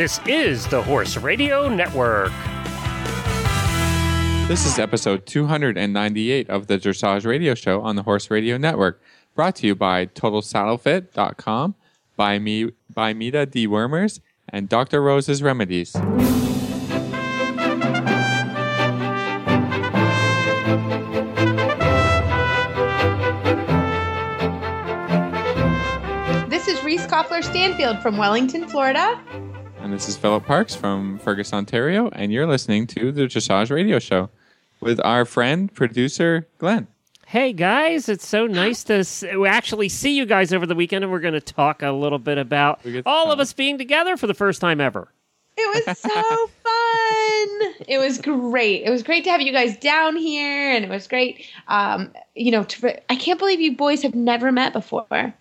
This is the Horse Radio Network. This is episode 298 of the Dressage Radio Show on the Horse Radio Network, brought to you by TotalSaddleFit.com, by me, by Mita Dewormers, and Dr. Rose's Remedies. This is Reese Koffler Stanfield from Wellington, Florida. And this is Philip Parks from Fergus, Ontario, and you're listening to the Dressage Radio Show with our friend, producer Glenn. Hey guys, it's so nice to s- actually see you guys over the weekend, and we're going to talk a little bit about We get all of us being together for the first time ever. It was so fun. It was great. It was great to have you guys down here, and it was great. Um, you know, to, I can't believe you boys have never met before.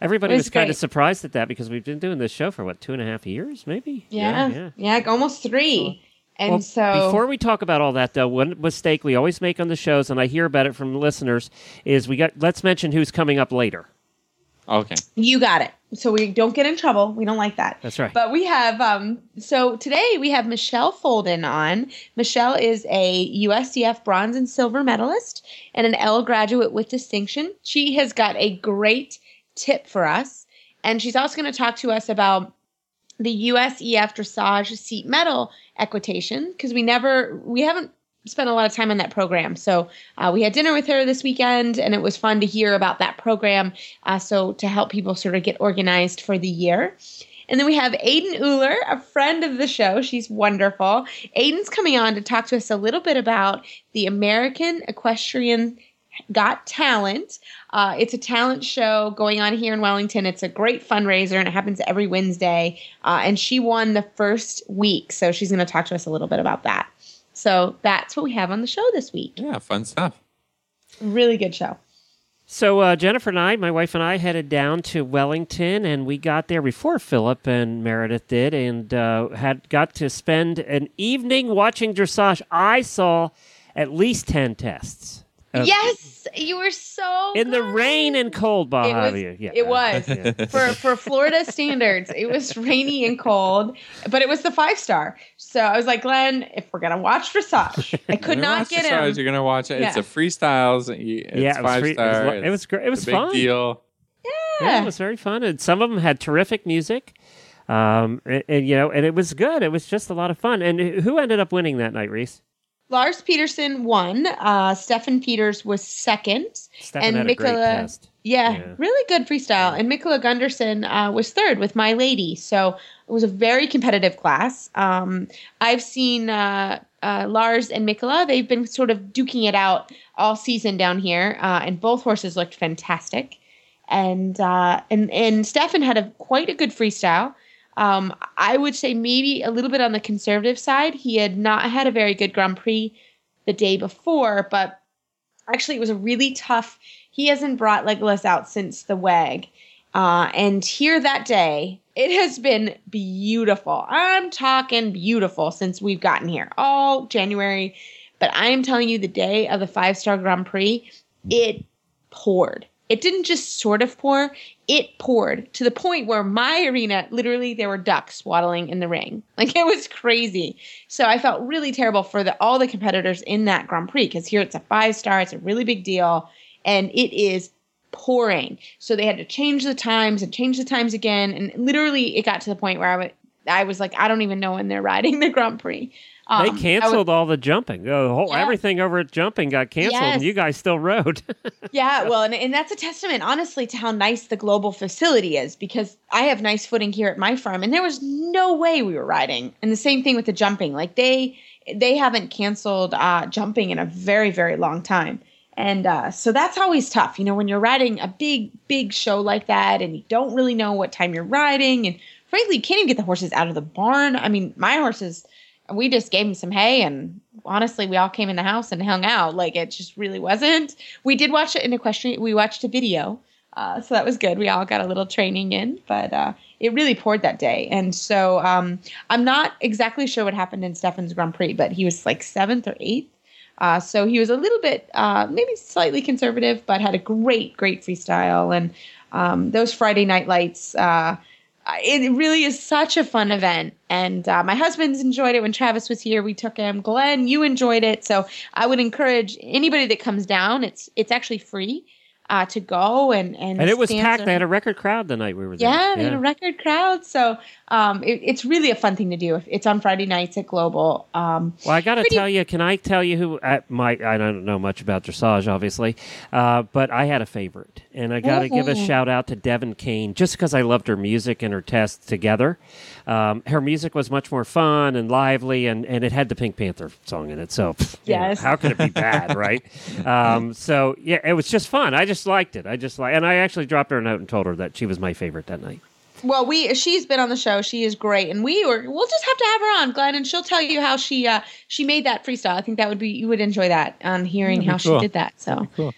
Everybody was, was kind of surprised at that because we've been doing this show for what two and a half years, maybe. Yeah, Yeah. yeah, almost three. And Well, so before we talk about all that, though, one mistake we always make on the shows, and I hear about it from listeners, is we got. Let's mention who's coming up later. Okay. you got it. So we don't get in trouble. We don't like that. That's right. But we have um so today we have Michelle Folden on. Michelle is a USDF bronze and silver medalist and an L graduate with distinction. She has got a great tip for us and she's also going to talk to us about the USEF dressage seat medal equitation because we never we haven't spent a lot of time on that program. So uh, we had dinner with her this weekend, and it was fun to hear about that program. Uh, so to help people sort of get organized for the year. And then we have Ayden Uhlir, a friend of the show. She's wonderful. Ayden's coming on to talk to us a little bit about the American Equestrian Got Talent. Uh, it's a talent show going on here in Wellington. It's a great fundraiser and it happens every Wednesday. Uh, and she won the first week. So she's going to talk to us a little bit about that. So that's what we have on the show this week. Yeah, fun stuff. Really good show. So uh, Jennifer and I, my wife and I, headed down to Wellington, and we got there before Philip and Meredith did, and uh, had got to spend an evening watching dressage. I saw at least ten tests. Of- yes, you were so in the rain and cold, It was, Bahavia. yeah, it was. Yeah. for for Florida standards. It was rainy and cold, but it was the five star. So I was like, Glenn, if we're gonna watch dressage, I could You're gonna not watch get Dressage, him. You're gonna watch it. It's a freestyles. It's Yeah, it was five free- it was star. it was great. It was it's a big fun. deal. Yeah, it was very fun, and some of them had terrific music. Um, and, and, you know, and it was good. It was just a lot of fun. And who ended up winning that night, Reese? Lars Petersen won. Uh, Stefan Peters was second. Stefan And had a great Mikala-. Yeah, Yeah. really good freestyle. And Mikala Gundersen uh, was third with My Lady. So it was a very competitive class. Um, I've seen uh, uh, Lars and Mikala. They've been sort of duking it out all season down here, uh, and both horses looked fantastic. And uh, and and Stefan had a quite a good freestyle. Um, I would say maybe a little bit on the conservative side. He had not had a very good Grand Prix the day before, but actually it was a really tough. He hasn't brought Legolas out since the WAG. Uh, and here that day, it has been beautiful. I'm talking beautiful since we've gotten here, all January. But I am telling you, the day of the five star Grand Prix, it poured. It didn't just sort of pour, it poured to the point where my arena, literally, there were ducks waddling in the ring. Like it was crazy. So I felt really terrible for the, all the competitors in that Grand Prix because here it's a five star, it's a really big deal, and it is pouring. So they had to change the times and change the times again, and literally it got to the point where I would. I was like, I don't even know when they're riding the Grand Prix. Um, They canceled all the jumping. The whole Yeah. everything over at jumping got canceled, Yes. and you guys still rode. Yeah, well, and, and that's a testament, honestly, to how nice the global facility is because I have nice footing here at my farm, and there was no way we were riding. And the same thing with the jumping; like they they haven't canceled uh, jumping in a very very long time, and uh, so that's always tough. You know, when you're riding a big big show like that, and you don't really know what time you're riding, and frankly, you can't even get the horses out of the barn. I mean, my horses. We just gave him some hay, and honestly, we all came in the house and hung out. Like it just really wasn't. We did watch it in equestrian. We watched a video, uh, so that was good. We all got a little training in, but uh, it really poured that day. And so um, I'm not exactly sure what happened in Stefan's Grand Prix, but he was like seventh or eighth. Uh, so he was a little bit, uh, maybe slightly conservative, but had a great, great freestyle. And um, those Friday night lights, uh, it really is such a fun event. And uh, my husband's enjoyed it when Travis was here. We took him. Glenn, you enjoyed it. So I would encourage anybody that comes down. It's it's actually free uh, to go and and And it was packed. They had a record crowd the night we were there. yeah, they had a record crowd. So um, it, it's really a fun thing to do. It's on Friday nights at Global. Um, Well, I got to tell you, can I tell you who uh, my I don't know much about dressage, obviously, uh, but I had a favorite, and I got to give a Mhm. shout out to Devon Kane just because I loved her music and her tests together. Um, her music was much more fun and lively, and, and it had the Pink Panther song in it. So, you know, Yes. how could it be bad, right? Um, so yeah, it was just fun. I just liked it. I just like, and I actually dropped her a note and told her that she was my favorite that night. Well, we she's been on the show. She is great, and we were we'll just have to have her on, Glenn, and she'll tell you how she uh, she made that freestyle. I think that would be you would enjoy that on hearing how cool. she did that. So Cool.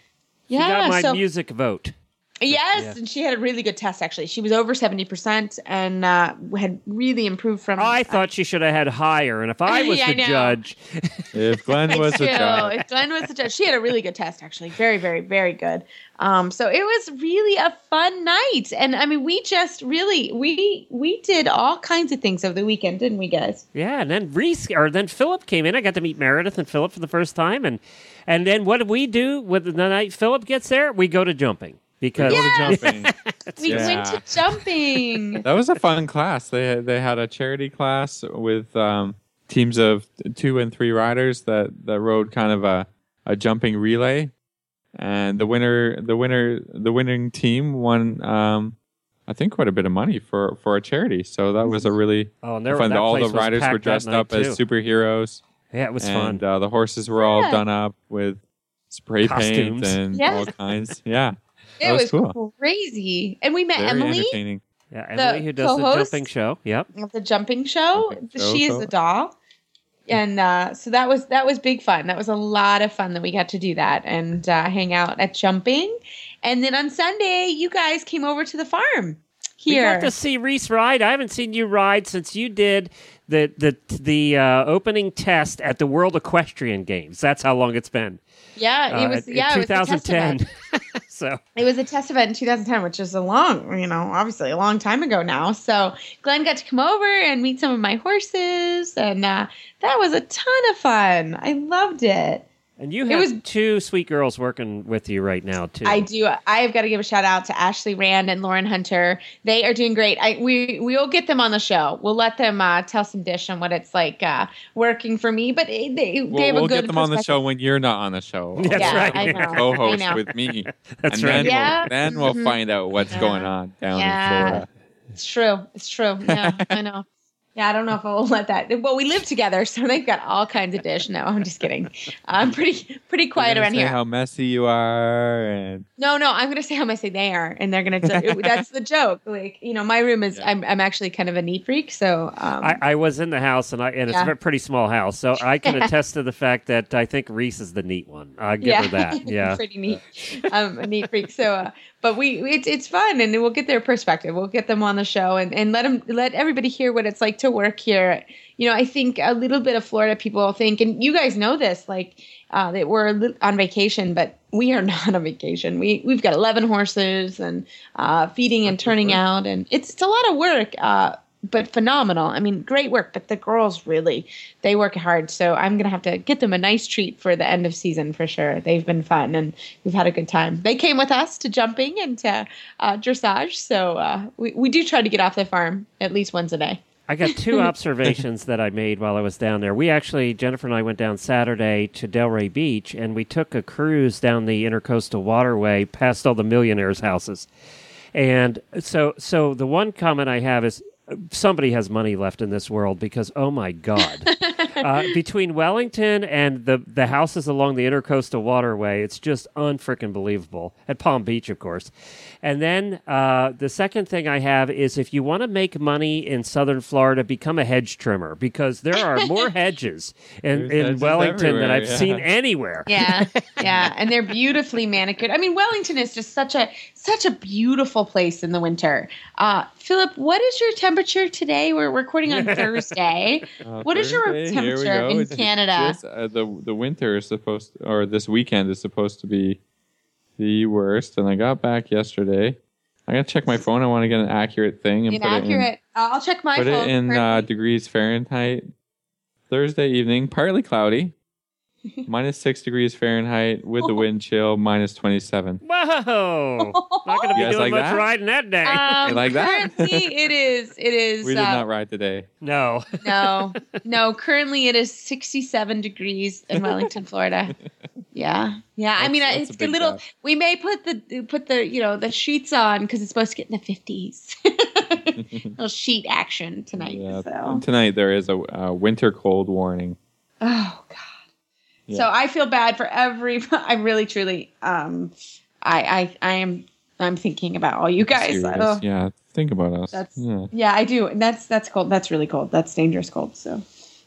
She yeah, got my so music vote. Yes, Yeah. and she had a really good test. Actually, she was over seventy percent and uh, had really improved from. I thought she should have had higher, and if I was Yeah, the know. judge, If Glenn was It's a true. judge, If Glenn was the judge. She had a really good test, actually. Very, very, very good. Um, so it was really a fun night, and I mean, we just really we we did all kinds of things over the weekend, didn't we, guys? Yeah, and then Reese or then Philip came in. I got to meet Meredith and Philip for the first time, and and then what did we do with the night Philip gets there? We go to jumping because Go to Yes. jumping. We Yeah. went to jumping. That was a fun class. They they had a charity class with um, teams of two and three riders that, that rode kind of a, a jumping relay, and the winner the winner the winning team won um, I think quite a bit of money for, for a charity. So that was a really oh, there, fun. that All the riders were dressed night, up as superheroes, Yeah, it was and fun. uh, the horses were all done up with spray paint and Yeah. all kinds. Yeah, It was, was cool. crazy, and we met very Emily entertaining. yeah, Emily, who does the jumping show. Yep. the jumping show. Jumping show, she is so- the doll. And uh, so that was that was big fun. That was a lot of fun that we got to do that and uh, hang out at jumping. And then on Sunday, you guys came over to the farm here. We got to see Reese ride. I haven't seen you ride since you did the the the uh, opening test at the World Equestrian Games. That's how long it's been. yeah, it Uh, was in yeah, it was a test 2010. event. so It was a test event in 2010, which is a long, you know, obviously a long time ago now. So Glenn got to come over and meet some of my horses, and uh, that was a ton of fun. I loved it. And you It have was- two sweet girls working with you right now too. I do. I have got to give a shout out to Ashley Rand and Lauren Hunter. They are doing great. I we we'll get them on the show. We'll let them uh, tell some dish on what it's like uh, working for me. But they they, We'll, they have a we'll good get them on the show when you're not on the show. That's yeah, right. I know. Co-host know. with me. That's and right. Then Yeah. we'll, then we'll Mhm. find out what's Yeah. going on down Yeah. in Florida. It's true. It's true. Yeah, I know. Yeah, I don't know if I'll let that. Well, we live together, so they've got all kinds of dish. No, I'm just kidding. I'm pretty pretty quiet gonna around say here. How messy you are, and No, no, I'm gonna say how messy they are, and they're gonna. T- that's the joke. Like, you know, my room is. Yeah. I'm. I'm actually kind of a neat freak, so. Um, I, I was in the house, and I and it's Yeah. a pretty small house, so I can attest to the fact that I think Reese is the neat one. I give yeah, her that. Yeah, pretty neat. I'm a neat freak. So, uh, but we, it's it's fun, and we'll get their perspective. We'll get them on the show, and and let them let everybody hear what it's like to work here. You know, I think a little bit of Florida people think, and you guys know this, like uh, that we're on vacation, but we are not on vacation. We we've got eleven horses and uh, feeding and turning out, and it's it's a lot of work. Uh, but phenomenal. I mean, great work. But the girls really, they work hard. So I'm gonna have to get them a nice treat for the end of season for sure. They've been fun and we've had a good time. They came with us to jumping and to uh, dressage. So uh, we we do try to get off the farm at least once a day. I got two observations that I made while I was down there. We actually, Jennifer and I went down Saturday to Delray Beach, and we took a cruise down the intercoastal waterway past all the millionaires' houses. And so, so the one comment I have is somebody has money left in this world because oh my god uh, between wellington and the the houses along the intercoastal waterway it's just unfreaking believable at palm beach of course and then uh, the second thing i have is if you want to make money in southern florida become a hedge trimmer because there are more hedges in, There's in hedges wellington than i've yeah. seen anywhere Yeah, yeah, and they're beautifully manicured. I mean, Wellington is just such a such a beautiful place in the winter. Uh, Philip, what is your temperature today? We're recording on Thursday. Uh, What is your Thursday, here we temperature in It's Canada? just, uh, the the winter is supposed, to, or this weekend is supposed to be the worst. And I got back yesterday, I gotta check my phone. I want to get an accurate thing and Inaccurate. Uh, I'll check my put it in. Put it in uh, degrees Fahrenheit. Thursday evening, partly cloudy, minus six degrees Fahrenheit with the wind chill, minus twenty-seven. Whoa! Not going to be doing like much that? riding that day. Um, You like that? currently, it is. It is. We did uh, not ride today. no. No, no. Currently, it is 67 degrees in Wellington, Florida. Yeah, yeah. I mean, it's a a little. gap. We may put the put the you know the sheets on because it's supposed to get in the 50s. little sheet action tonight. Yeah, So, tonight there is a, a winter cold warning. oh god. Yeah. So I feel bad for every. I really, truly. Um, I, I, I am. I'm thinking about all you guys. Oh. Yeah, think about us. That's- yeah. Yeah, I do. And that's that's cold. That's really cold. That's dangerous cold. So,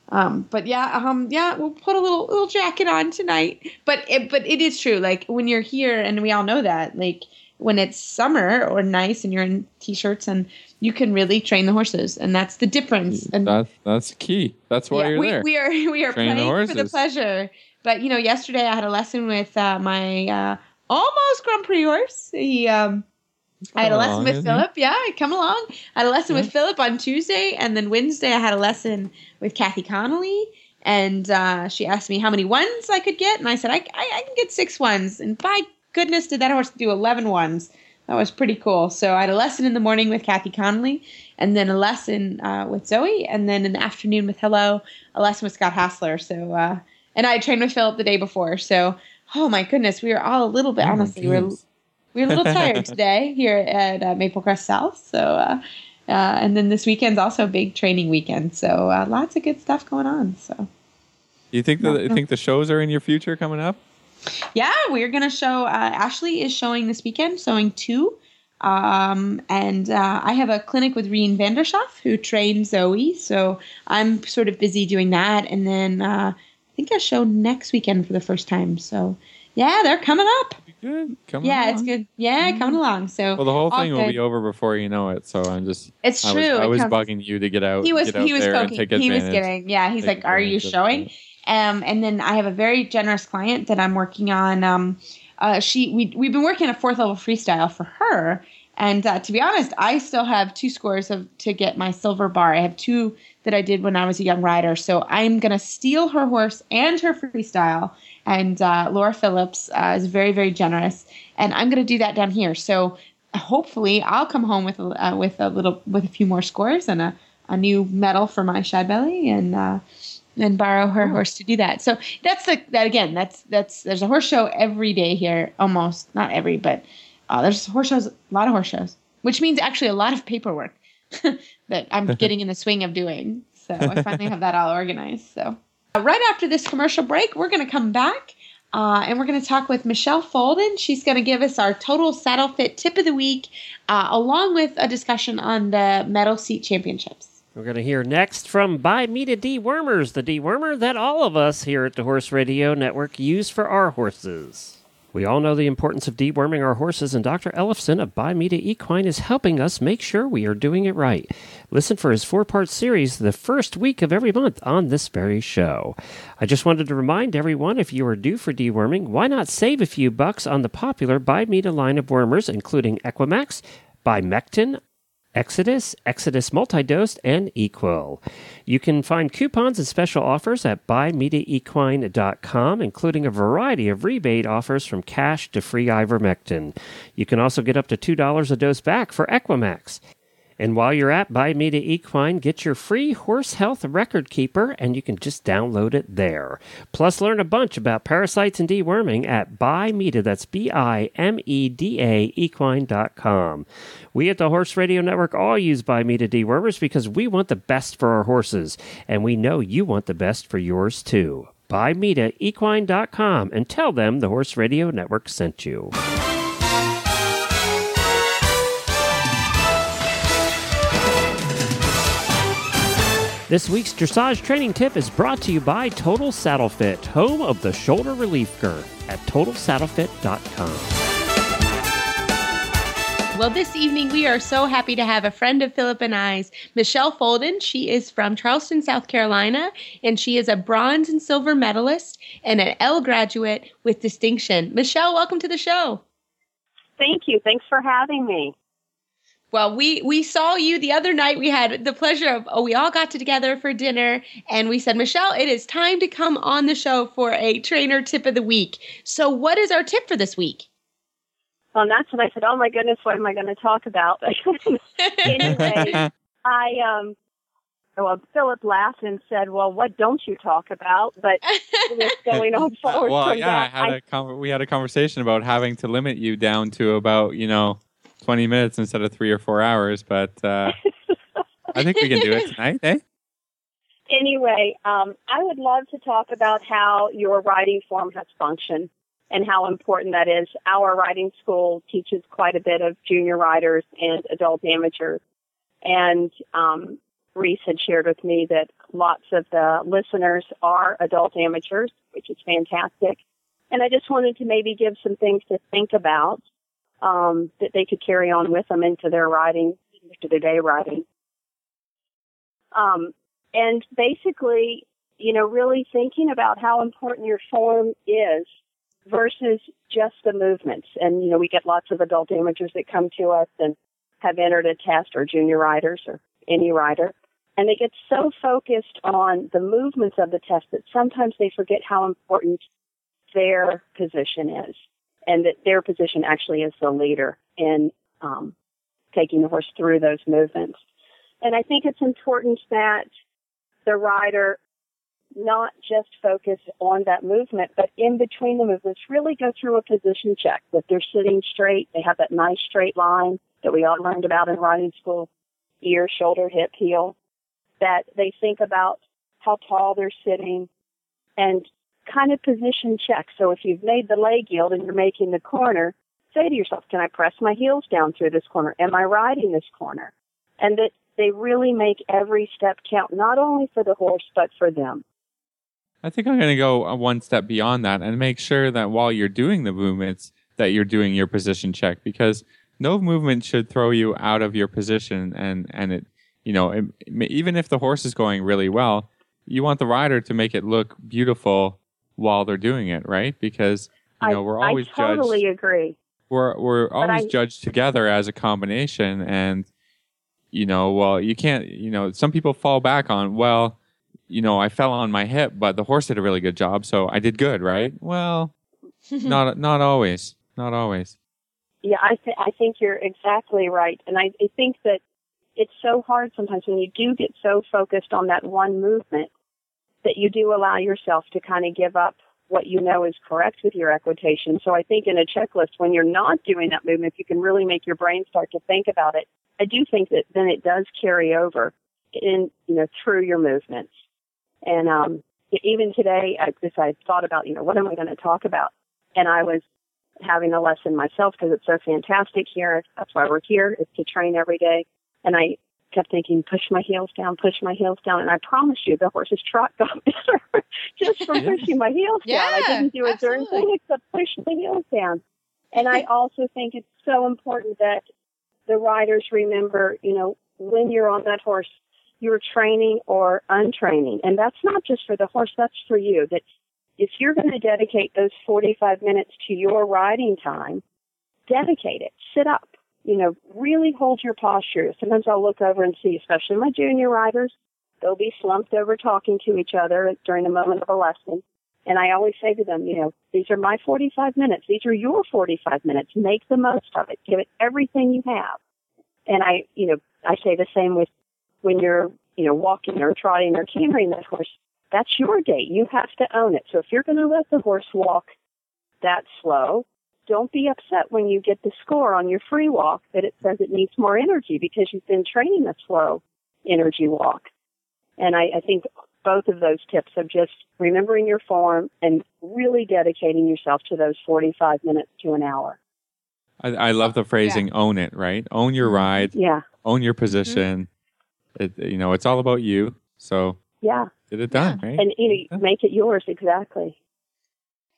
um, but yeah, um, yeah, we'll put a little little jacket on tonight. But it, but it is true. Like when you're here, and we all know that. Like when it's summer or nice, and you're in t-shirts, and you can really train the horses, and that's the difference. And That that's key. That's why yeah, you're we, there. we are we are Train the for the pleasure. But you know, yesterday I had a lesson with uh, my uh, almost Grand Prix horse. He um, I had a lesson along, with isn't he? Philip. Yeah, I come along. I had a lesson with Philip on Tuesday, and then Wednesday I had a lesson with Kathy Connolly. And uh, she asked me how many ones I could get, and I said I, I, I can get six ones. And by goodness, did that horse do 11 ones? That was pretty cool. So I had a lesson in the morning with Kathy Connolly, and then a lesson uh, with Zoe, and then in the afternoon with Hello, a lesson with Scott Hassler. So uh, and I trained with Philip the day before. So oh my goodness, we were all a little bit Oh honestly, we're, we were a little tired today here at uh, Maple Crest South. So, uh, uh, and then this weekend's also a big training weekend. So, uh, lots of good stuff going on. So, you think the you think the shows are in your future coming up? yeah, we're going to show. Uh, Ashley is showing this weekend, showing two. Um, and uh, I have a clinic with Rien van der Schaft who trained Zoe. So, I'm sort of busy doing that. And then uh, I think a show next weekend for the first time. So, yeah, they're coming up. Good. Come Yeah, on. it's good. Yeah, coming along. So, Well, the whole thing will be over before you know it. So I'm just. It's I true. was, I was comes- bugging you to get out. he was out he was poking. He was getting. Yeah, he's like, "Are you showing?" Um, and then I have a very generous client that I'm working on. Um, uh, she we we've been working a fourth level freestyle for her, and uh, to be honest, I still have two scores of to get my silver bar. I have two that I did when I was a young rider, so I'm gonna steal her horse and her freestyle. And uh, Laura Phillips uh, is very very generous, and I'm gonna do that down here. So hopefully, I'll come home with a, uh, with a little with a few more scores and a, a new medal for my shad belly and. Uh, and borrow her horse to do that. So that's the that again. That's that's there's a horse show every day here, almost not every, but uh, there's horse shows, a lot of horse shows, which means actually a lot of paperwork that I'm getting in the swing of doing. So I finally have that all organized. So uh, right after this commercial break, we're going to come back. Uh, and we're going to talk with Michelle Folden. She's going to give us our total saddle fit tip of the week, uh, along with a discussion on the medal seat championships. We're going to hear next from Bimeda Dewormers, the dewormer that all of us here at the Horse Radio Network use for our horses. We all know the importance of deworming our horses, and Dr. Ellefson of Buy Equine is helping us make sure we are doing it right. Listen for his four part series the first week of every month on this very show. I just wanted to remind everyone if you are due for deworming, why not save a few bucks on the popular Buy line of wormers, including Equimax, Bimectin, Exodus, Exodus Multidosed, and Equil. You can find coupons and special offers at bimedaequine.com, including a variety of rebate offers from cash to free ivermectin. You can also get up to $2 a dose back for Equimax. And while you're at Bimeda Equine, get your free horse health record keeper, and you can just download it there. Plus, learn a bunch about parasites and deworming at Bimeda, that's B-I-M-E-D-A, equine.com. We at the Horse Radio Network all use Bimeda dewormers because we want the best for our horses, and we know you want the best for yours too. Bimeda, and tell them the Horse Radio Network sent you. This week's dressage training tip is brought to you by Total Saddle Fit, home of the shoulder relief girth at totalsaddlefit.com. Well, this evening we are so happy to have a friend of Philip and I's, Michelle Folden. She is from Charleston, South Carolina, and she is a bronze and silver medalist and an L graduate with distinction. Michelle, welcome to the show. Thank you. Thanks for having me. Well, we we saw you the other night. We had the pleasure of oh, we all got together for dinner, and we said, Michelle, it is time to come on the show for a trainer tip of the week. So, what is our tip for this week? Well, and that's when I said, "Oh my goodness, what am I going to talk about?" anyway, I um, well, Philip laughed and said, "Well, what don't you talk about?" But what's going on forward well, from yeah, that, I had a con- we had a conversation about having to limit you down to about you know twenty minutes instead of three or four hours, but uh, I think we can do it tonight, eh? anyway, um, I would love to talk about how your riding form has functioned and how important that is. Our riding school teaches quite a bit of junior riders and adult amateurs. And um, Reese had shared with me that lots of the listeners are adult amateurs, which is fantastic. And I just wanted to maybe give some things to think about um, that they could carry on with them into their riding, into their day riding. Um, and basically, you know, really thinking about how important your form is versus just the movements. And, you know, we get lots of adult amateurs that come to us and have entered a test or junior riders or any rider. And they get so focused on the movements of the test that sometimes they forget how important their position is and that their position actually is the leader in um, taking the horse through those movements. And I think it's important that the rider not just focus on that movement, but in between the movements, really go through a position check that they're sitting straight. They have that nice straight line that we all learned about in riding school, ear, shoulder, hip, heel, that they think about how tall they're sitting and kind of position check. So if you've made the leg yield and you're making the corner, say to yourself, can I press my heels down through this corner? Am I riding this corner? And that they really make every step count, not only for the horse, but for them. I think I'm going to go uh, one step beyond that and make sure that while you're doing the movements, that you're doing your position check because no movement should throw you out of your position. And, and it, you know, it, even if the horse is going really well, you want the rider to make it look beautiful while they're doing it, right? Because, you know, I, we're always I totally judged. agree. We're, we're always I- judged together as a combination. And, you know, well, you can't, you know, some people fall back on, well, you know, I fell on my hip, but the horse did a really good job, so I did good, right? Well, not not always, not always. Yeah, I th- I think you're exactly right, and I, I think that it's so hard sometimes when you do get so focused on that one movement that you do allow yourself to kind of give up what you know is correct with your equitation. So I think in a checklist, when you're not doing that movement, if you can really make your brain start to think about it, I do think that then it does carry over in you know through your movements. And um, even today, I, as I thought about, you know, what am I going to talk about? And I was having a lesson myself because it's so fantastic here. That's why we're here is to train every day. And I kept thinking, push my heels down, push my heels down. And I promise you, the horse's trot got better just from pushing my heels down. I didn't do a darn thing except push my heels down. And I also think it's so important that the riders remember, you know, when you're on that horse, you're training or untraining. And that's not just for the horse, that's for you. That if you're going to dedicate those 45 minutes to your riding time, dedicate it. Sit up. You know, really hold your posture. Sometimes I'll look over and see, especially my junior riders, they'll be slumped over talking to each other during a moment of a lesson. And I always say to them, you know, these are my 45 minutes. These are your 45 minutes. Make the most of it. Give it everything you have. And I, you know, I say the same with when you're, you know, walking or trotting or cantering that horse. That's your day. You have to own it. So if you're going to let the horse walk that slow, don't be upset when you get the score on your free walk that it says it needs more energy because you've been training a slow energy walk. And I, I think both of those tips of just remembering your form and really dedicating yourself to those 45 minutes to an hour. I, I love the phrasing "own it," right? Own your ride, Yeah. own your mm-hmm. position. It, you know, it's all about you. So Yeah. get it done, right? And you know, make it yours exactly.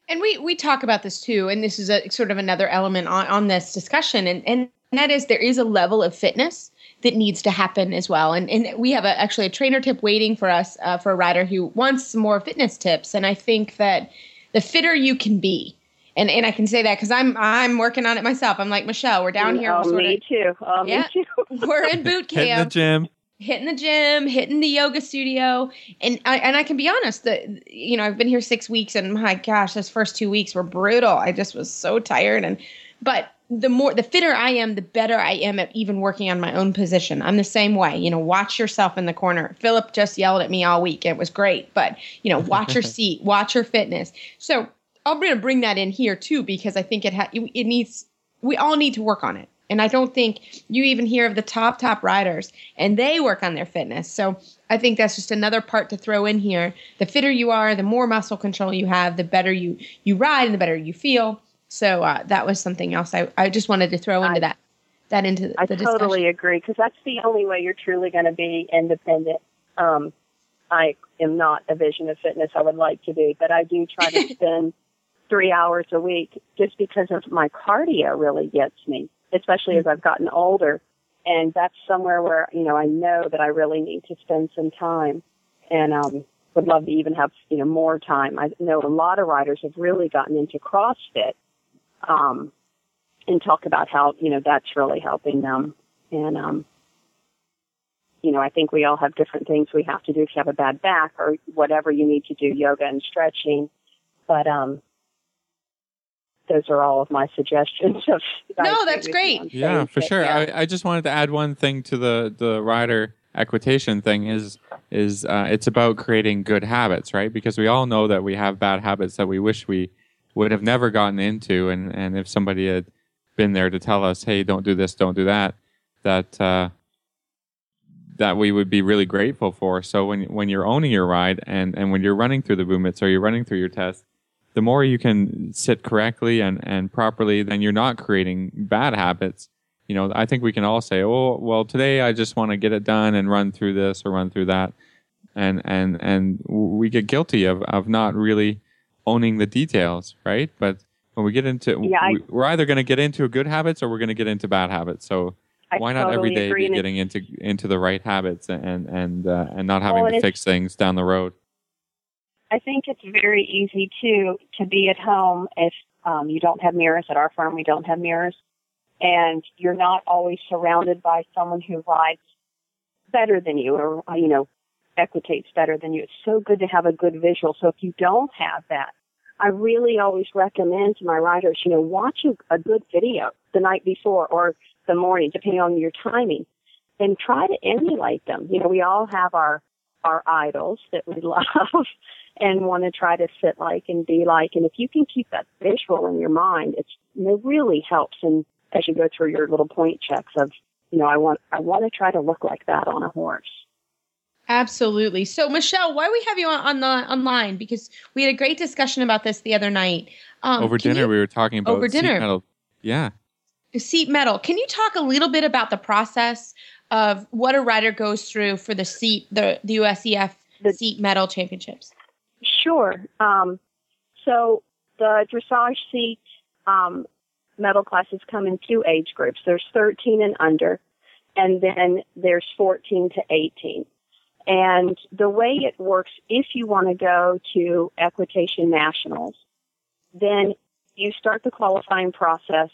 And we we talk about this too, and this is a sort of another element on, on this discussion, and and that is there is a level of fitness that needs to happen as well. And and we have a, actually a trainer tip waiting for us uh, for a rider who wants some more fitness tips. And I think that the fitter you can be, and and I can say that because I'm I'm working on it myself. I'm like Michelle. We're down here. Oh, we're me sorta- too. Oh, Yeah. me too. We're in boot Hit in the camp, gym. Hitting the gym, hitting the yoga studio, and I and I can be honest that you know I've been here six weeks, and my gosh, those first two weeks were brutal. I just was so tired, and but the more the fitter I am, the better I am at even working on my own position. I'm the same way. You know, watch yourself in the corner. Philip just yelled at me all week. It was great, but you know, watch your seat, watch your fitness. So I'm going to bring that in here too because I think it ha- it needs we all need to work on it. And I don't think you even hear of the top top riders and they work on their fitness. So I think that's just another part to throw in here. The fitter you are, the more muscle control you have, the better you you ride and the better you feel. So uh, that was something else I, I just wanted to throw into I- that that into the I discussion. totally agree because that's the only way you're truly going to be independent. Um, I am not a vision of fitness I would like to be, but I do try to spend three hours a week just because of my cardio really gets me, especially as I've gotten older. And that's somewhere where, you know, I know that I really need to spend some time and, um, would love to even have, you know, more time. I know a lot of riders have really gotten into CrossFit, um, and talk about how, you know, that's really helping them. And, um, you know, I think we all have different things we have to do if you have a bad back or whatever you need to do, yoga and stretching. But, um, those are all of my suggestions. Of, No, that's great. Yeah, for that, sure. yeah. I, I just wanted to add one thing to the the rider equitation thing is is uh, it's about creating good habits, right? Because we all know that we have bad habits that we wish we would have never gotten into, and and if somebody had been there to tell us, hey, don't do this, don't do that, that uh, that we would be really grateful for. So when when you're owning your ride and and when you're running through the movements or you're running through your test, the more you can sit correctly and and properly, then you're not creating bad habits. You know, I think we can all say, "Oh, well, today I just want to get it done and run through this or run through that," and and and we get guilty of of not really owning the details, right? But when we get into, Yeah, I- we, we're either going to get into good habits or we're going to get into bad habits. So I why not totally every day be getting into into the right habits and and uh, and not having Well, to fix things down the road? I think it's very easy too to be at home if um, you don't have mirrors. At our firm, we don't have mirrors, and you're not always surrounded by someone who rides better than you, or uh, you know, equitates better than you. It's so good to have a good visual. So if you don't have that, I really always recommend to my riders, you know, watch a, a good video the night before or the morning, depending on your timing, and try to emulate them. You know, we all have our our idols that we love and want to try to sit like and be like. And if you can keep that visual in your mind, it's it really helps. And as you go through your little point checks of, you know, I want I want to try to look like that on a horse. Absolutely. So, Michelle, why we have you on, on the online? Because we had a great discussion about this the other night. Um, Over dinner, you- we were talking about Over seat dinner. medal. Yeah. seat medal. Can you talk a little bit about the process of what a rider goes through for the seat, the the USEF The- seat medal championships? Sure. Um, so the dressage seat um, classes come in two age groups. There's 13 and under, and then there's 14 to 18. And the way it works, if you want to go to Equitation Nationals, then you start the qualifying process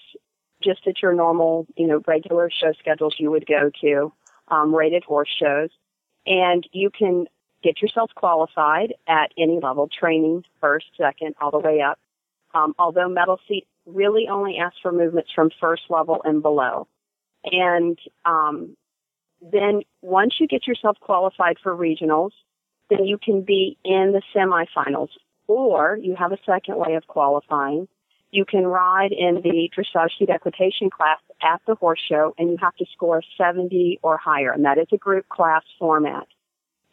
just at your normal, you know, regular show schedules you would go to, um, rated horse shows, and you can get yourself qualified at any level, training first, second, all the way up. Um, although medal seat really only asks for movements from first level and below. And um, then once you get yourself qualified for regionals, then you can be in the semifinals. Or you have a second way of qualifying. You can ride in the dressage seat equitation class at the horse show, and you have to score 70 or higher, and that is a group class format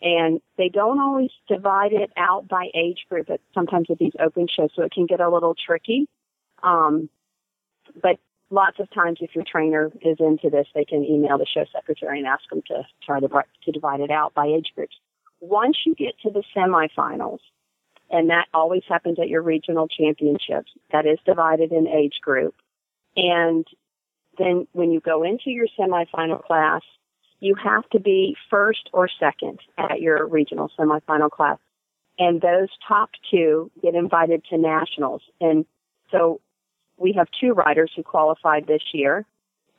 and they don't always divide it out by age group at sometimes with these open shows so it can get a little tricky. Um, but lots of times if your trainer is into this they can email the show secretary and ask them to try to, to divide it out by age groups. Once you get to the semifinals and that always happens at your regional championships that is divided in age group. And then when you go into your semifinal class you have to be first or second at your regional semifinal class. And those top two get invited to nationals. And So we have two riders who qualified this year,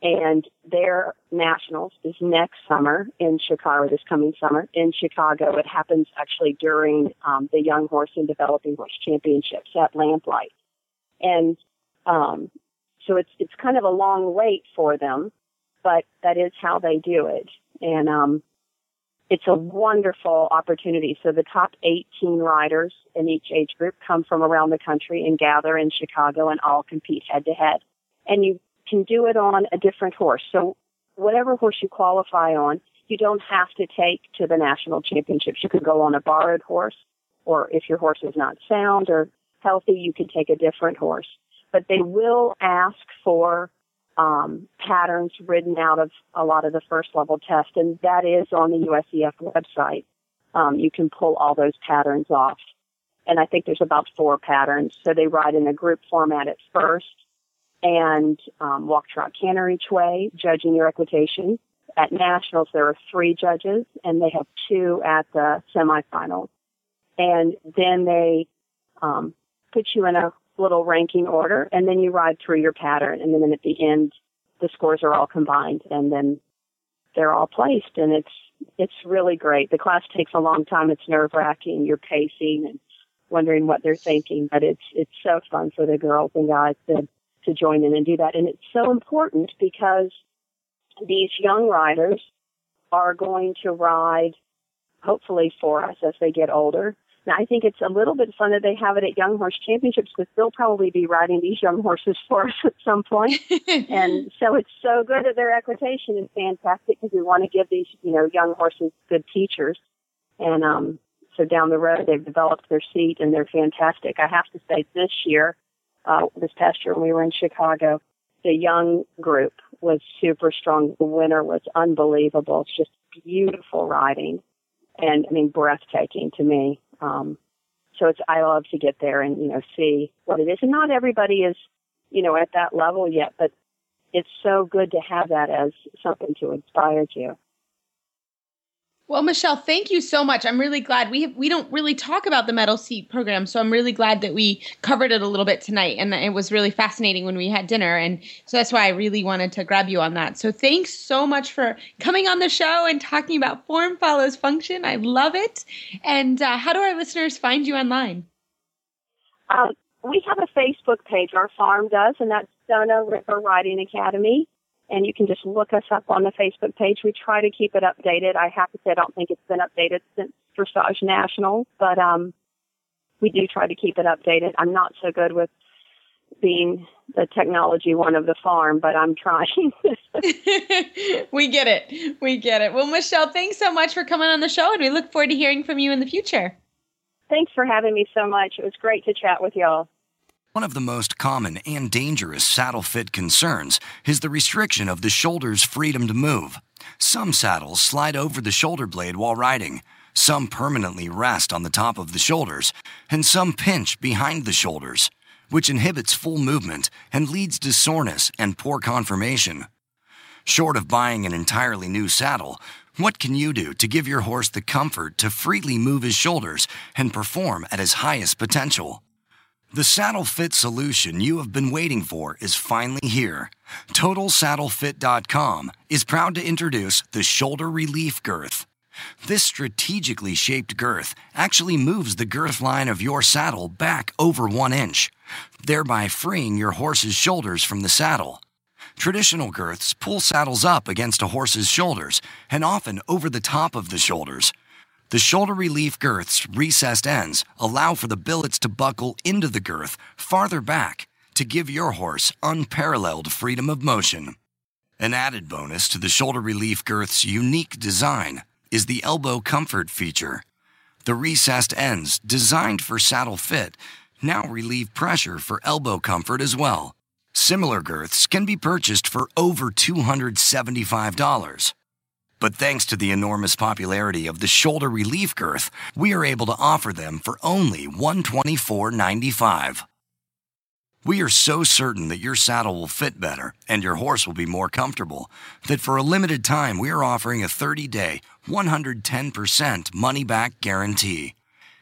and their nationals is next summer in Chicago, this coming summer in Chicago. It happens actually during um, the Young Horse and Developing Horse Championships at Lamplight, and um, so it's it's kind of a long wait for them, but that is how they do it, and um, it's a wonderful opportunity. So the top 18 riders in each age group come from around the country and gather in Chicago and all compete head to head. And you can do it on a different horse. So whatever horse you qualify on, you don't have to take to the national championships. You could go on a borrowed horse, or if your horse is not sound or healthy, you can take a different horse. But they will ask for um, patterns ridden out of a lot of the first level tests, and that is on the USEF website. Um, you can pull all those patterns off. And I think there's about four patterns. So they ride in a group format at first and um, walk, trot, canter each way, judging your equitation. At nationals, there are three judges, and they have two at the semifinals. And then they um, put you in a little ranking order, and then you ride through your pattern, and then at the end, the scores are all combined, and then they're all placed, and it's it's really great. The class takes a long time. It's nerve wracking. You're pacing and wondering what they're thinking, but it's it's so fun for the girls and guys to to join in and do that, and it's so important because these young riders are going to ride hopefully for us as they get older now, I think it's a little bit fun that they have it at Young Horse Championships because they'll probably be riding these young horses for us at some point. and so it's so good that their equitation is fantastic because we want to give these, you know, young horses good teachers. And um, so down the road, they've developed their seat and they're fantastic. I have to say, this year, uh, this past year when we were in Chicago, the young group was super strong. The winner was unbelievable. It's just beautiful riding and I mean breathtaking to me. Um, so it's I love to get there and you know see what it is. And not everybody is you know at that level yet, but it's so good to have that as something to inspire you. Well, Michelle, thank you so much. I'm really glad we have, we don't really talk about the medal seat program, so I'm really glad that we covered it a little bit tonight, and it was really fascinating when we had dinner, and so that's why I really wanted to grab you on that. So thanks so much for coming on the show and talking about form follows function. I love it. And uh, how do our listeners find you online? Um, we have a Facebook page. Our farm does, and that's Donna River Riding Academy and you can just look us up on the Facebook page. We try to keep it updated. I have to say I don't think it's been updated since Dressage National, but um, we do try to keep it updated. I'm not so good with being the technology one of the farm, but I'm trying. we get it. We get it. Well, Michelle, thanks so much for coming on the show, and we look forward to hearing from you in the future. Thanks for having me so much. It was great to chat with y'all. One of the most common and dangerous saddle fit concerns is the restriction of the shoulder's freedom to move. Some saddles slide over the shoulder blade while riding, some permanently rest on the top of the shoulders, and some pinch behind the shoulders, which inhibits full movement and leads to soreness and poor conformation. Short of buying an entirely new saddle, what can you do to give your horse the comfort to freely move his shoulders and perform at his highest potential? The saddle fit solution you have been waiting for is finally here. TotalSaddleFit.com is proud to introduce the Shoulder Relief Girth. This strategically shaped girth actually moves the girth line of your saddle back over one inch, thereby freeing your horse's shoulders from the saddle. Traditional girths pull saddles up against a horse's shoulders and often over the top of the shoulders, the shoulder relief girth's recessed ends allow for the billets to buckle into the girth farther back to give your horse unparalleled freedom of motion. An added bonus to the shoulder relief girth's unique design is the elbow comfort feature. The recessed ends, designed for saddle fit, now relieve pressure for elbow comfort as well. Similar girths can be purchased for over $275. But thanks to the enormous popularity of the shoulder relief girth, we are able to offer them for only $124.95. We are so certain that your saddle will fit better and your horse will be more comfortable that for a limited time we are offering a 30 day, 110% money back guarantee.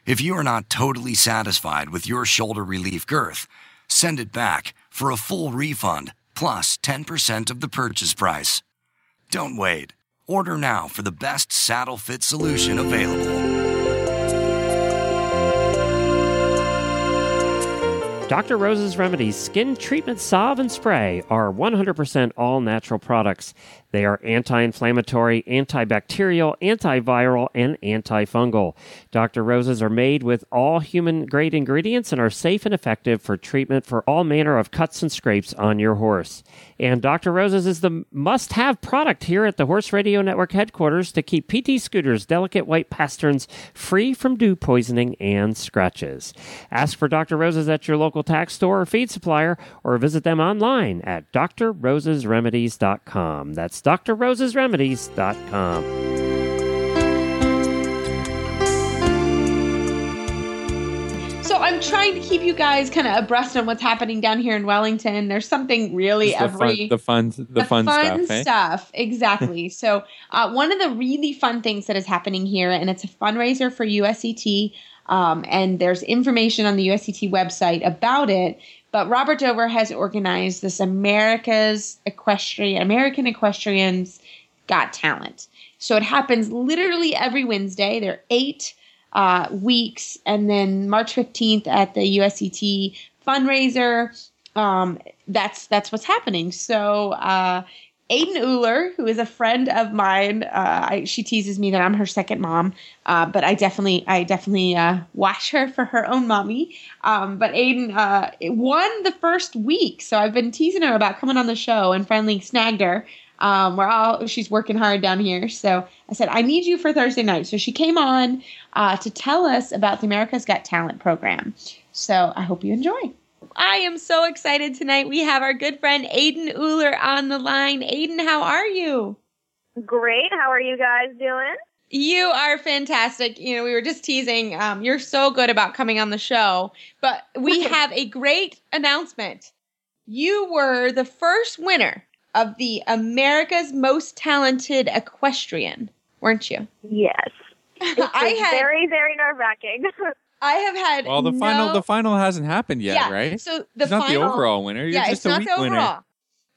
If you are not totally satisfied with your shoulder relief girth, Send it back for a full refund plus 10% of the purchase price. Don't wait. Order now for the best saddle fit solution available. Dr. Rose's Remedies Skin Treatment Salve and Spray are 100% all natural products. They are anti inflammatory, antibacterial, antiviral, and antifungal. Dr. Rose's are made with all human grade ingredients and are safe and effective for treatment for all manner of cuts and scrapes on your horse. And Dr. Rose's is the must have product here at the Horse Radio Network headquarters to keep PT Scooter's delicate white pasterns free from dew poisoning and scratches. Ask for Dr. Rose's at your local tack store or feed supplier or visit them online at drrosesremedies.com. That's drrosesremedies.com. So I'm trying to keep you guys kind of abreast on what's happening down here in Wellington. There's something really the every fun, the fun, the, fun, stuff. eh? Exactly. so uh, one of the really fun things that is happening here, and it's a fundraiser for USET. Um, and there's information on the USET website about it. But Robert Dover has organized this America's Equestrian American Equestrians Got Talent. So it happens literally every Wednesday. There are eight uh, weeks, and then March 15th at the USET fundraiser. Um, that's that's what's happening. So uh, Ayden Uhlir, who is a friend of mine, uh, I, she teases me that I'm her second mom, uh, but I definitely I definitely uh, watch her for her own mommy. Um, but Ayden uh, won the first week, so I've been teasing her about coming on the show, and finally snagged her. Um, we're all she's working hard down here, so I said I need you for Thursday night. So she came on uh, to tell us about the America's Got Talent program. So I hope you enjoy. I am so excited tonight. We have our good friend Ayden Uhlir on the line. Ayden, how are you? Great. How are you guys doing? You are fantastic. You know, we were just teasing. Um, you're so good about coming on the show, but we have a great announcement. You were the first winner of the America's Most Talented Equestrian, weren't you? Yes. It was I had very, very nerve wracking. I have had Well, the final, the final hasn't happened yet, yeah, right? So the it's not the overall winner. You're yeah, just it's a not week the winner. overall.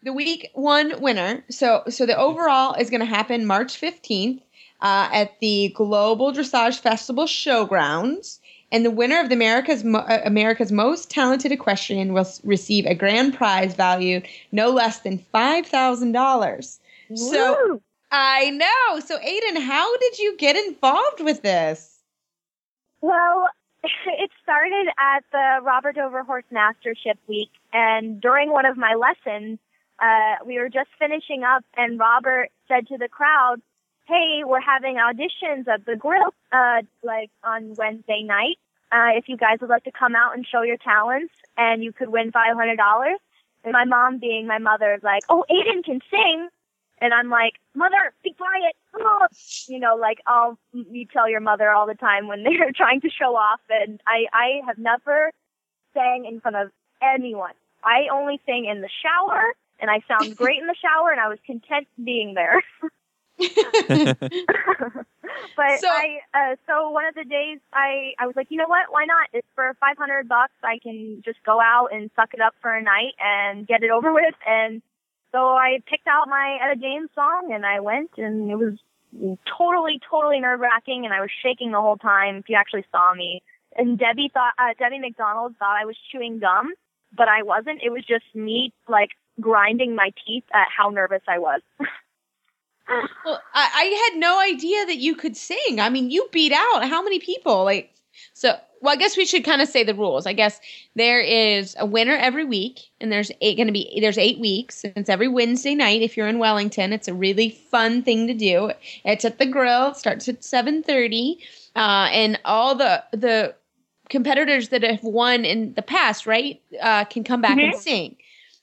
The week one winner. So so the overall is going to happen March fifteenth uh, at the Global Dressage Festival Showgrounds, and the winner of the America's Mo- uh, America's Most Talented Equestrian will s- receive a grand prize value no less than five thousand dollars. So I know. So Ayden, how did you get involved with this? Well, it started at the Robert Dover Horse Mastership Week, and during one of my lessons, uh, we were just finishing up, and Robert said to the crowd, "Hey, we're having auditions at the grill, uh, like on Wednesday night. Uh, if you guys would like to come out and show your talents, and you could win five hundred dollars." And my mom, being my mother, is like, "Oh, Ayden can sing." And I'm like, Mother, be quiet. Oh. You know, like I'll you tell your mother all the time when they're trying to show off. And I I have never sang in front of anyone. I only sing in the shower, and I sound great in the shower, and I was content being there. but So- I uh, so one of the days I I was like, you know what? Why not? It's for five hundred bucks. I can just go out and suck it up for a night and get it over with. And so I picked out my Etta James song and I went, and it was totally totally nerve wracking, and I was shaking the whole time. If you actually saw me, and Debbie thought uh, Debbie McDonald thought I was chewing gum, but I wasn't. It was just me like grinding my teeth at how nervous I was. Well, I, I had no idea that you could sing. I mean, you beat out how many people? Like, so. Well, I guess we should kind of say the rules. I guess there is a winner every week, and there's eight going to be there's eight weeks. and It's every Wednesday night. If you're in Wellington, it's a really fun thing to do. It's at the grill. It starts at seven thirty, uh, and all the the competitors that have won in the past, right, uh, can come back and sing.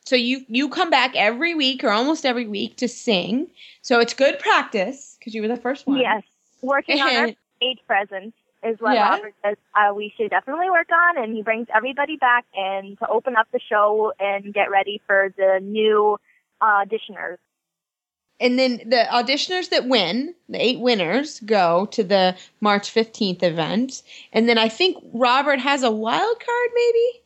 So you you come back every week or almost every week to sing. So it's good practice because you were the first one. Yes, working on our stage presence is what Yeah. Robert says uh, we should definitely work on, and he brings everybody back and to open up the show and get ready for the new auditioners. And then the auditioners that win, the eight winners, go to the March 15th event. And then I think Robert has a wild card, maybe?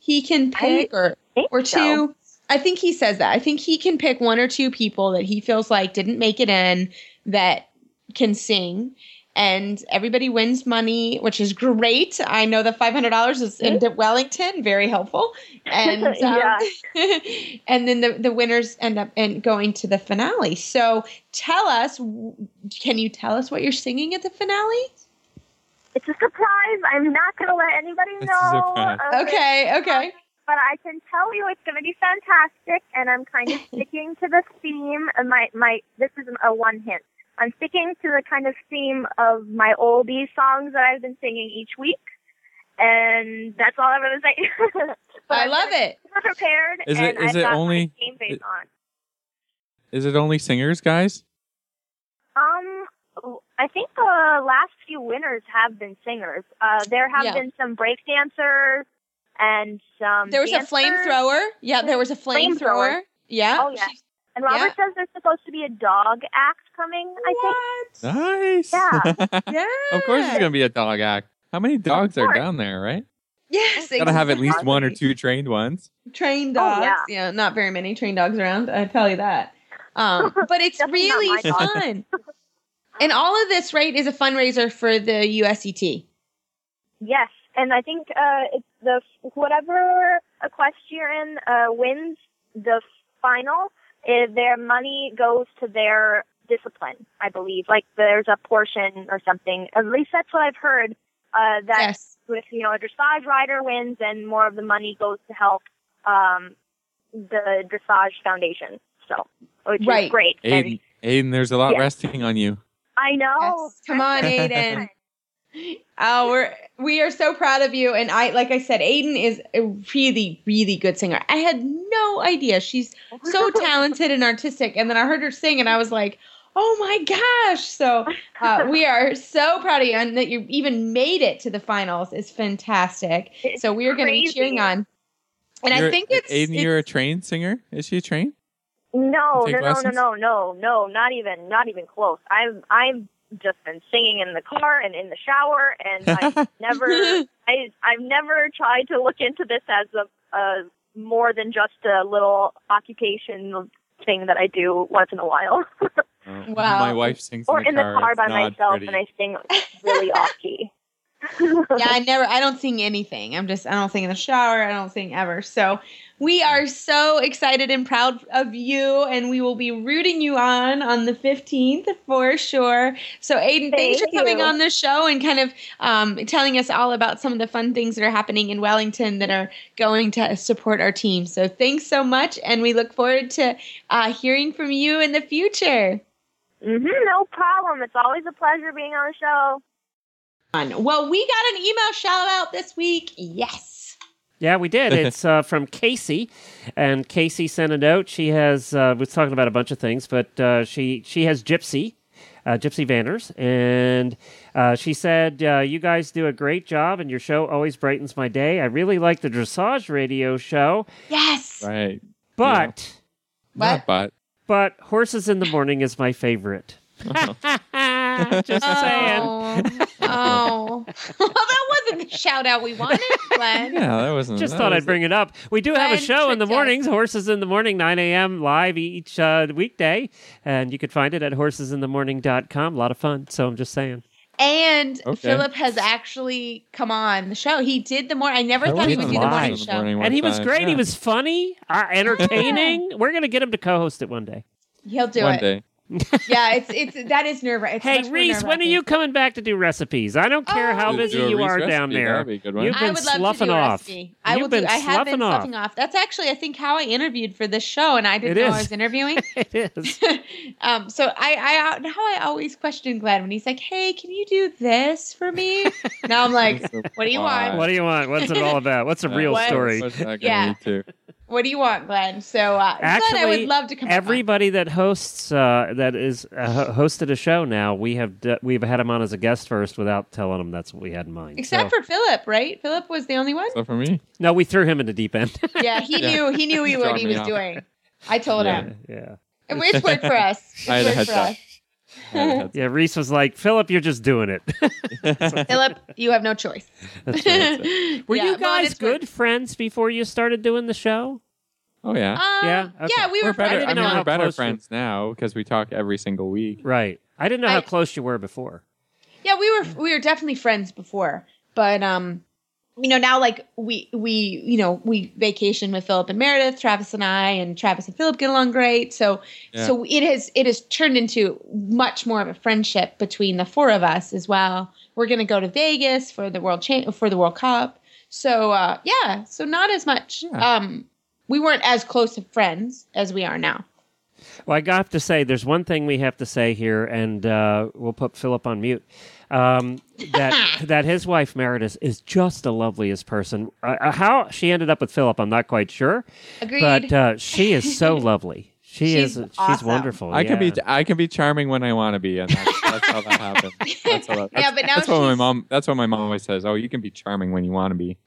he can pick or or so. two. I think he says that. I think he can pick one or two people that he feels like didn't make it in that can sing. And everybody wins money, which is great. I know the five hundred dollars is in Wellington, very helpful. And um, Yeah. and then the, the winners end up and going to the finale. So tell us, can you tell us what you're singing at the finale? It's a surprise. I'm not going to let anybody It's know. surprise. Okay, okay. But I can tell you it's going to be fantastic, and I'm kind of sticking to the theme. Of my my this is a one hint. I'm sticking to the kind of theme of my oldies songs that I've been singing each week, and that's all I'm going to say. But I I'm love gonna it. prepared. Is it- and is I've it only- game face it- on? Is it only singers, guys? Um, I think the last few winners have been singers. Uh, there have Yeah. been some break dancers and some. There was a flamethrower. Yeah, there was a flamethrower. Flamethrower. Yeah. Oh, yeah. She- And Robert Yeah. says there's supposed to be a dog act coming. I think. Nice. Yeah. Yeah. of course, there's gonna be a dog act. How many dogs are down there, right? Yes. Gotta have at least one or two trained ones. trained Oh, dogs. yeah. yeah. not very many trained dogs around. I tell you that. Um, but it's really fun. and all of this, right, is a fundraiser for the USET. Yes, and I think uh, it's the whatever equestrian uh, wins the final, uh, their money goes to their discipline. I believe, like there's a portion or something. At least that's what I've heard. Uh, that yes. if you know a dressage rider wins, then more of the money goes to help um, the dressage foundation. So, which Right. is great. And Ayden, Ayden, there's a lot Yeah. resting on you. I know. Yes. Come on, Ayden. Oh, we're we are so proud of you. And I, like I said, Ayden is a really, really good singer. I had no idea she's so talented and artistic. And then I heard her sing, and I was like, "Oh my gosh!" So uh, we are so proud of you, and that you even made it to the finals is fantastic. It's so we are going to be cheering on. And I You're- think it's Ayden. it's- You're a trained singer. Is she a trained? No, no, no, no, no, no, no, not even, not even close. I'm I've just been singing in the car and in the shower, and I've never, I, I've never tried to look into this as a, a more than just a little occupation thing that I do once in a while, Wow. My wife sings or in the car, in the car. car by myself, pretty. and I sing really off key. Yeah, I never, I don't sing anything. I'm just, I don't sing in the shower. I don't sing ever. So we are so excited and proud of you, and we will be rooting you on on the 15th for sure. So, Ayden, thanks for Thank coming you. on the show and kind of um, telling us all about some of the fun things that are happening in Wellington that are going to support our team. So, thanks so much, and we look forward to uh, hearing from you in the future. hmm no problem. It's always a pleasure being on the show. Well, we got an email shout out this week. Yes. Yeah, we did. It's uh, from Casey, and Casey sent a note. She has uh, was talking about a bunch of things, but uh, she she has Gypsy, uh, Gypsy Vanners, and uh, she said uh, you guys do a great job, and your show always brightens my day. I really like the dressage radio show, Yes. Right. but What? But but horses in the morning is my favorite. Just saying. Oh, oh. well, that wasn't the shout out we wanted, Glenn. yeah, that wasn't. Just that thought I'd bring it up. We do have a show in the tricked us. mornings, Horses in the Morning, 9 a.m. live each uh, weekday. And you could find it at horsesinthemorning.com. A lot of fun. So I'm just saying. And Okay. Philip has actually come on the show. He did the morning. I never I thought he would do the morning in the show. morning and he was time, great. He was funny, uh, entertaining. We're going to get him to co host it one day. He'll do it. one it. day. Yeah, it's it's that is nerve wracking. Hey, Reese, when are you coming back to do recipes? I don't care Oh. how busy you Reese are down there. That'd be a good. You've I been would love to sloughing do a off. recipe. I will You've do. been I have been sloughing off. sloughing off. That's actually, I think, how I interviewed for this show, and I didn't It know is. I was interviewing. it is. um, so I, I, how I always question Glenn when he's like, "Hey, can you do this for me?" now I'm like, so "What do you want? What do you want? What's it all about? What's the real What? story? What's that gonna Yeah. Lead to? What do you want, Glenn?" So, uh, Glenn, I Actually, would love to come. on. Everybody that hosts uh, that is uh, hosted a show now, we have d- we've had him on as a guest first without telling him that's what we had in mind. except So- for Philip, right? Philip was the only one. So for me, no, we threw him in the deep end. Yeah, he Yeah. knew. He knew he what he was off. doing. I told Yeah. him. yeah. It's worked for us. It's I had a worked heads for up. us. Yeah, Reese was like, Philip, you're just doing it. Philip, you have no choice. That's right. Were Yeah, you guys it's weird. good friends before you started doing the show? Oh yeah. Um, Yeah? Okay. yeah, we we're were better. friends. I mean, we're better close you- friends now because we talk every single week. Right. I didn't know how close you were before. Yeah, we were we were definitely friends before, but um, you know now like we we you know we vacation with Philip and Meredith, Travis and I, and Travis and Philip get along great. So Yeah. so it has it has turned into much more of a friendship between the four of us as well. We're gonna go to Vegas for the world cha- for the World Cup. So uh, yeah, so not as much. Yeah. Um, we weren't as close of friends as we are now. Well, I have to say, there's one thing we have to say here, and uh, we'll put Philip on mute. Um, that that his wife Meredith is just the loveliest person. Uh, Uh, how she ended up with Philip, I'm not quite sure, Agreed. but uh, she is so lovely. She She's is. She's wonderful. I can be. I can be charming when I want to be, and that's, that's how that happens. That's how that, Yeah, but now that's what my mom. That's what my mom always says. Oh, you can be charming when you want to be.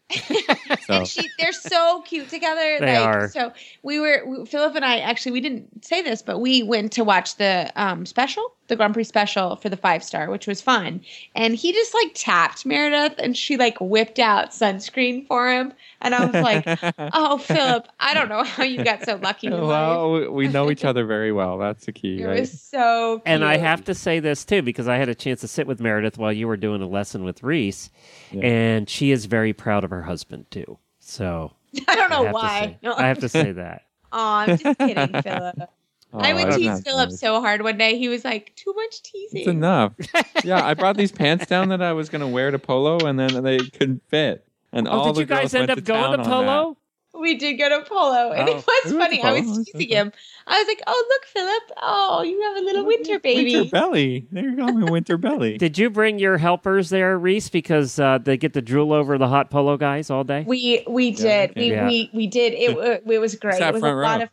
So and she they're so cute together. They like, are. So we were we, Philip and I actually we didn't say this, but we went to watch the um, special, the Grand Prix special for the five star, which was fun. And he just like tapped Meredith, and she like whipped out sunscreen for him. And I was like, "Oh, Philip, I don't know how you got so lucky." in life." well, we- we know each other very well. That's the key, it right? was so. Cute. And I have to say this too because I had a chance to sit with Meredith while you were doing a lesson with Reese, Yeah. and she is very proud of her husband too. So I don't know have to why. say- No, I have to say that. oh, I'm just kidding, Philip. Oh, I would that's tease Philip nice. so hard one day. He was like, "Too much teasing." It's enough. yeah, I brought these pants down that I was going to wear to polo, and then they couldn't fit. And all Oh, did the you guys end went up going to Polo? We did go to Polo, and Oh. it was We funny. I was teasing him. I was like, "Oh, look, Philip! Oh, you have a little winter baby." Winter belly. There you go, my winter belly. Did you bring your helpers there, Reese? Because uh, they get to drool over the hot polo guys all day. We we Yeah, did. We, yeah. we we did. It it was great. It was front a lot row. of.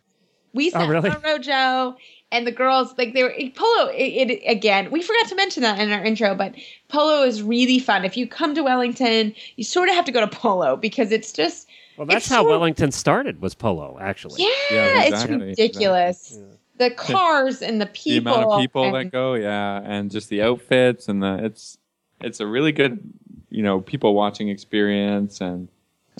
We oh, sat Oh, really? front row, Joe, and the girls like they were polo. It, it again. We forgot to mention that in our intro, but polo is really fun. If you come to Wellington, you sort of have to go to polo because it's just Well, that's how sort Wellington started. Was polo actually? yeah, Yeah, it's exactly, ridiculous. The cars and the people the amount of people and- that go, yeah, and just the outfits and the it's it's a really good, you know, people watching experience and, and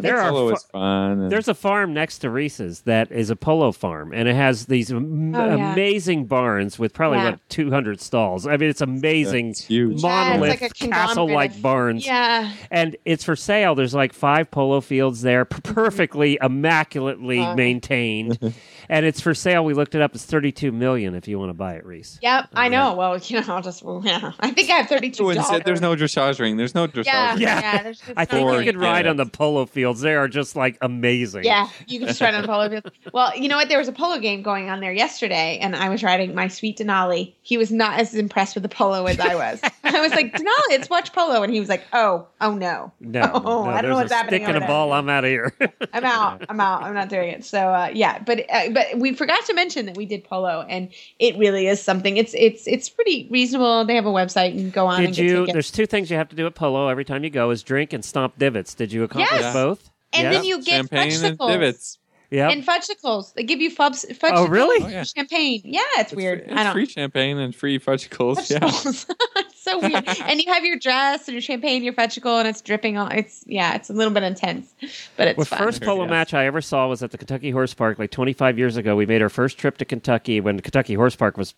There are polo fu- is fun. And, There's a farm next to Reese's that is a polo farm, and it has these am- Oh, yeah. amazing barns with probably Yeah. about 200 stalls. I mean, it's amazing, it's huge. Yeah, it's monolith like a castle-like conglomerate. barns, Yeah. and it's for sale. There's like five polo fields there, p- perfectly immaculately Uh. maintained, and it's for sale. We looked it up; it's 32 million if you want to buy it, Reese. Yep, I Okay. know. Well, you know, I'll just yeah. I think I have thirty-two and dollars. said there's no dressage ring. There's no dressage Yeah, ring. Yeah. yeah. there's just I think you nothing. could ride Yeah. on the polo fields. They are just like amazing. Yeah, you can just ride on the polo field. Well, you know what? There was a polo game going on there yesterday, and I was riding my sweet Denali. He was not as impressed with the polo as I was. I was like, Denali, it's watch polo, and he was like, Oh, oh no, No, Oh, no, I don't know there's what's a happening Stick and a there. ball. I'm out of here. I'm out, I'm out, I'm not doing it. So uh, yeah, but uh, but we forgot to mention that we did polo, and it really is something. It's it's it's pretty reasonable. They have a website and go on. Did and you? tickets. There's two things you have to do at polo every time you go: is drink and stomp divots. Did you accomplish Yes. both? and Yeah. then you get Champagne and divots. Yeah. And fudgesicles. They give you fubs, fudgesicles. Oh, really? Oh, yeah. Champagne. Yeah, it's, It's weird. Free, I don't free champagne and free fudgesicles. Yeah. Vegetables. it's so weird. and you have your dress and your champagne, your vegetable, and it's dripping on. It's yeah, it's a little bit intense, but it's The fun. first polo Yes. match I ever saw was at the Kentucky Horse Park like 25 years ago. We made our first trip to Kentucky when Kentucky Horse Park was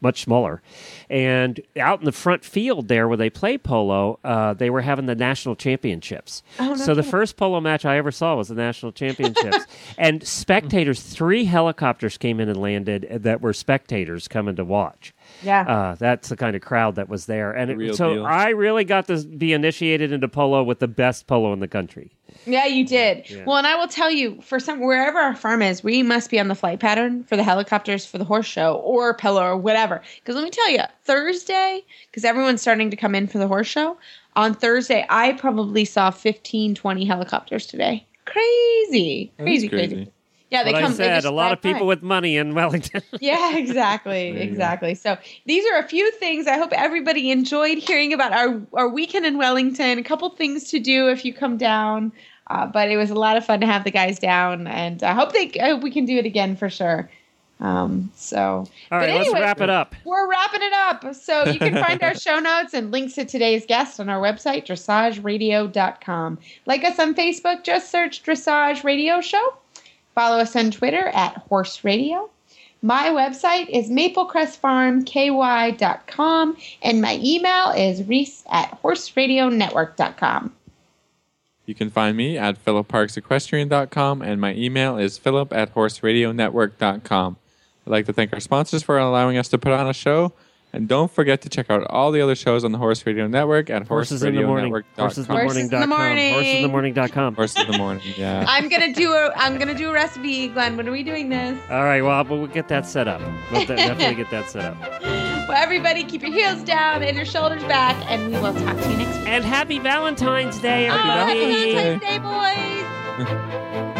much smaller. And out in the front field there where they play polo, uh, they were having the national championships. Oh, no so the first polo match I ever saw was the national championships. and spectators, three helicopters came in and landed that were spectators coming to watch. Yeah. Uh, that's the kind of crowd that was there. And The it- so deal. I really got to be initiated into polo with the best polo in the country. Yeah, you did. Yeah. Well, and I will tell you, for some wherever our farm is, we must be on the flight pattern for the helicopters for the horse show or pillow or whatever. Because let me tell you, Thursday, because everyone's starting to come in for the horse show. On Thursday, I probably saw 15, 20 helicopters today. Crazy, That is crazy, crazy. Yeah, they come. I said a lot of people with money in Wellington. Yeah, exactly, There you go. exactly. So these are a few things. I hope everybody enjoyed hearing about our our weekend in Wellington. A couple things to do if you come down, uh, but it was a lot of fun to have the guys down, and I hope they. I hope we can do it again for sure. Um, so, all right, let's wrap it up. We're wrapping it up. So you can find our show notes and links to today's guest on our website, dressageradio.com. Like us on Facebook, just search Dressage Radio Show. Follow us on Twitter at Horse Radio. My website is maplecrestfarmky.com and my email is reese at horseradionetwork.com. You can find me at philipparksequestrian.com and my email is philip at horseradionetwork.com. I'd like to thank our sponsors for allowing us to put on a show. And don't forget to check out all the other shows on the Horse Radio Network at Horses in the morning. Horses in the Horses in the morning.com. Horses in the morning. morning.com. Horses in the morning, yeah. I'm gonna do a I'm gonna do a recipe, Glenn. When are we doing this? All right, well, we'll get that set up. We'll definitely get that set up. Well, everybody, keep your heels down and your shoulders back, and we will talk to you next week. And happy Valentine's Day, Oh, everybody. Happy Valentine's Day, boys!